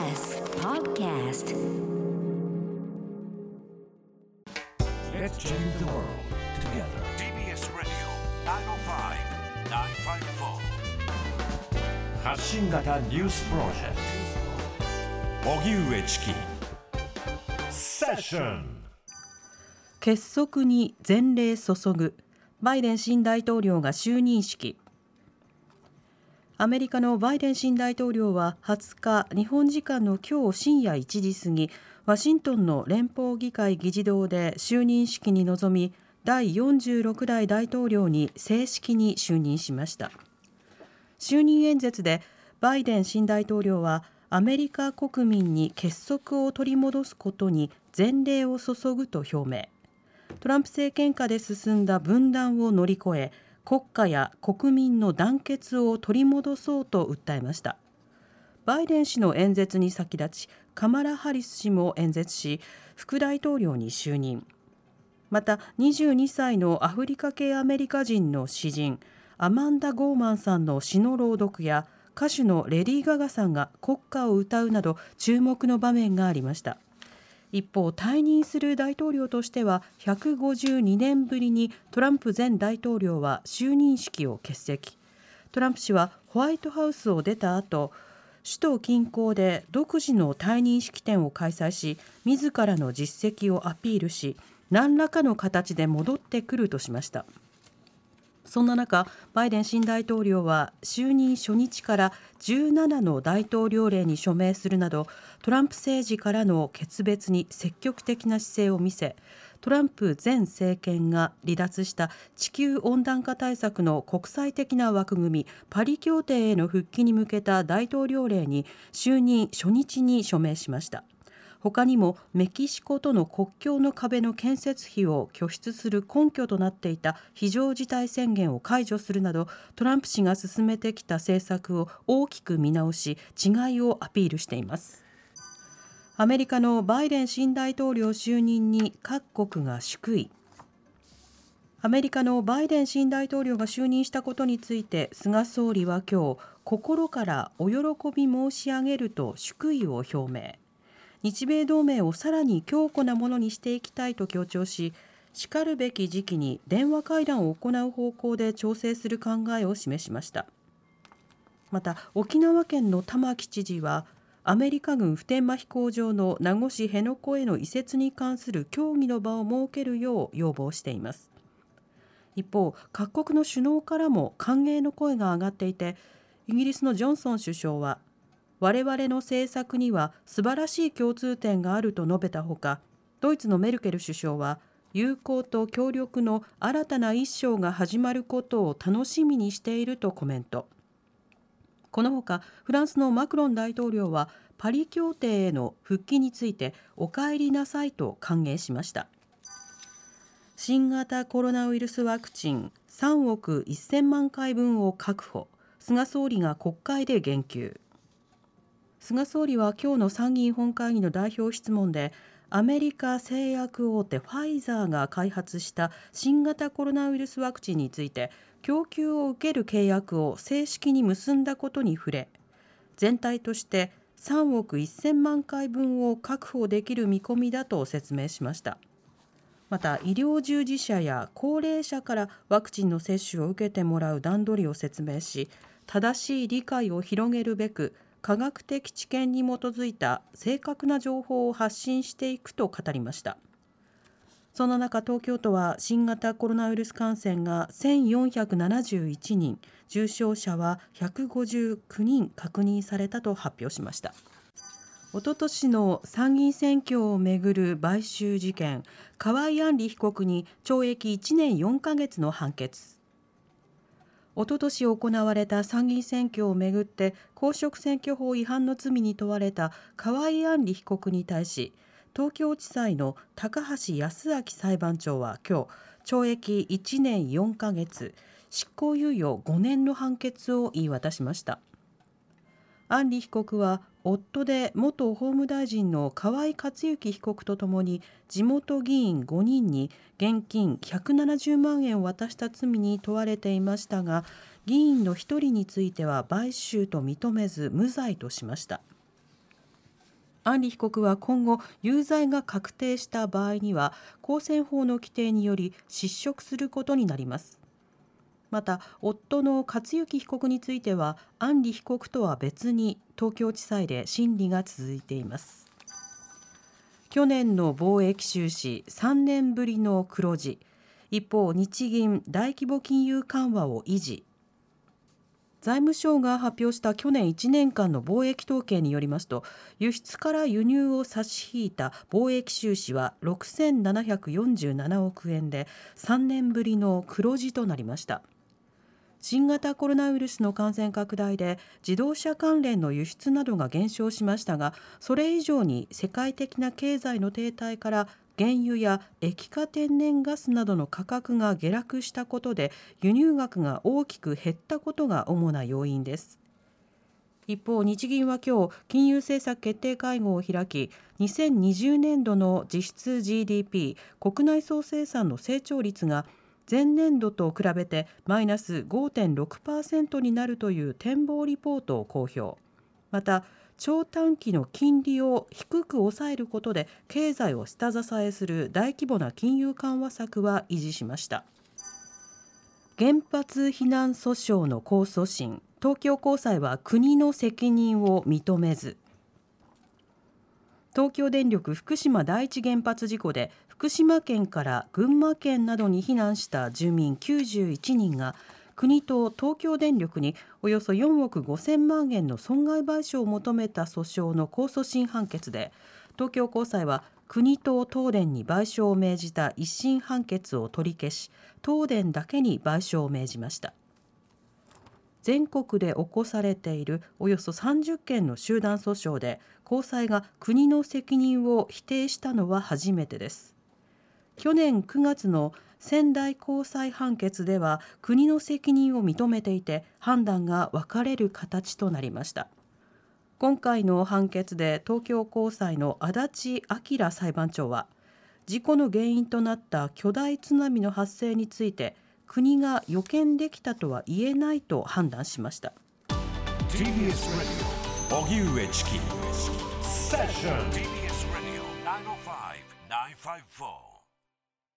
TBS Podcast Let's change the world together. TBS Radio 905-954発信型ニュースプロジェクト荻上チキセッション結束に前例注ぐバイデン新大統領が就任式アメリカのバイデン新大統領は20日日本時間の今日深夜1時過ぎワシントンの連邦議会議事堂で就任式に臨み第46代大統領に正式に就任しました。就任演説でバイデン新大統領はアメリカ国民に結束を取り戻すことに前例を注ぐと表明。トランプ政権下で進んだ分断を乗り越え国家や国民の団結を取り戻そうと訴えました。バイデン氏の演説に先立ちカマラ・ハリス氏も演説し副大統領に就任。また22歳のアフリカ系アメリカ人の詩人アマンダ・ゴーマンさんの詩の朗読や歌手のレディー・ガガさんが国歌を歌うなど注目の場面がありました。一方退任する大統領としては152年ぶりにトランプ前大統領は就任式を欠席。トランプ氏はホワイトハウスを出た後首都近郊で独自の退任式典を開催し自らの実績をアピールし何らかの形で戻ってくるとしました。そんな中バイデン新大統領は就任初日から17の大統領令に署名するなどトランプ政治からの決別に積極的な姿勢を見せトランプ前政権が離脱した地球温暖化対策の国際的な枠組みパリ協定への復帰に向けた大統領令に就任初日に署名しました。他にもメキシコとの国境の壁の建設費を拠出する根拠となっていた非常事態宣言を解除するなどトランプ氏が進めてきた政策を大きく見直し違いをアピールしています。アメリカのバイデン新大統領就任に各国が祝意。アメリカのバイデン新大統領が就任したことについて菅総理は今日心からお喜び申し上げると祝意を表明。日米同盟をさらに強固なものにしていきたいと強調ししかるべき時期に電話会談を行う方向で調整する考えを示しました。また沖縄県の玉城知事はアメリカ軍普天間飛行場の名護市辺野古への移設に関する協議の場を設けるよう要望しています。一方各国の首脳からも歓迎の声が上がっていてイギリスのジョンソン首相は我々の政策には素晴らしい共通点があると述べたほかドイツのメルケル首相は友好と協力の新たな一章が始まることを楽しみにしているとコメント。このほかフランスのマクロン大統領はパリ協定への復帰についてお帰りなさいと歓迎しました。新型コロナウイルスワクチン3億1000万回分を確保。菅総理が国会で言及。菅総理は今日の参議院本会議の代表質問でアメリカ製薬大手ファイザーが開発した新型コロナウイルスワクチンについて供給を受ける契約を正式に結んだことに触れ全体として3億1000万回分を確保できる見込みだと説明しました。また医療従事者や高齢者からワクチンの接種を受けてもらう段取りを説明し正しい理解を広げるべく科学的知見に基づいた正確な情報を発信していくと語りました。その中東京都は新型コロナウイルス感染が1471人重症者は159人確認されたと発表しました。おととしの参議院選挙をめぐる買収事件河井案里被告に懲役1年4ヶ月の判決。おととし行われた参議院選挙をめぐって公職選挙法違反の罪に問われた河井案里被告に対し東京地裁の高橋康明裁判長は今日懲役1年4ヶ月執行猶予5年の判決を言い渡しました。安里被告は夫で元法務大臣の河井克行被告とともに地元議員5人に現金170万円を渡した罪に問われていましたが議員の1人については買収と認めず無罪としました。安里被告は今後有罪が確定した場合には公選法の規定により失職することになります。また夫の克行被告については安里被告とは別に東京地裁で審理が続いています。去年の貿易収支3年ぶりの黒字。一方日銀大規模金融緩和を維持。財務省が発表した去年1年間の貿易統計によりますと輸出から輸入を差し引いた貿易収支は6747億円で3年ぶりの黒字となりました。新型コロナウイルスの感染拡大で自動車関連の輸出などが減少しましたがそれ以上に世界的な経済の停滞から原油や液化天然ガスなどの価格が下落したことで輸入額が大きく減ったことが主な要因です。一方日銀は今日金融政策決定会合を開き2020年度の実質 GDP 国内総生産の成長率が前年度と比べてマイナス5.6%になるという展望リポートを公表。また長短期の金利を低く抑えることで経済を下支えする大規模な金融緩和策は維持しました。原発避難訴訟の控訴審東京高裁は国の責任を認めず東京電力福島第一原発事故で福島県から群馬県などに避難した住民91人が国と東京電力におよそ4億5000万円の損害賠償を求めた訴訟の控訴審判決で東京高裁は国と東電に賠償を命じた一審判決を取り消し東電だけに賠償を命じました。全国で起こされているおよそ30件の集団訴訟で高裁が国の責任を否定したのは初めてです。去年9月の仙台高裁判決では国の責任を認めていて判断が分かれる形となりました。今回の判決で東京高裁の足立明裁判長は事故の原因となった巨大津波の発生について国が予見できたとは言えないと判断しました。TBS Radio. 荻上チキセッション TBS Radio 905 954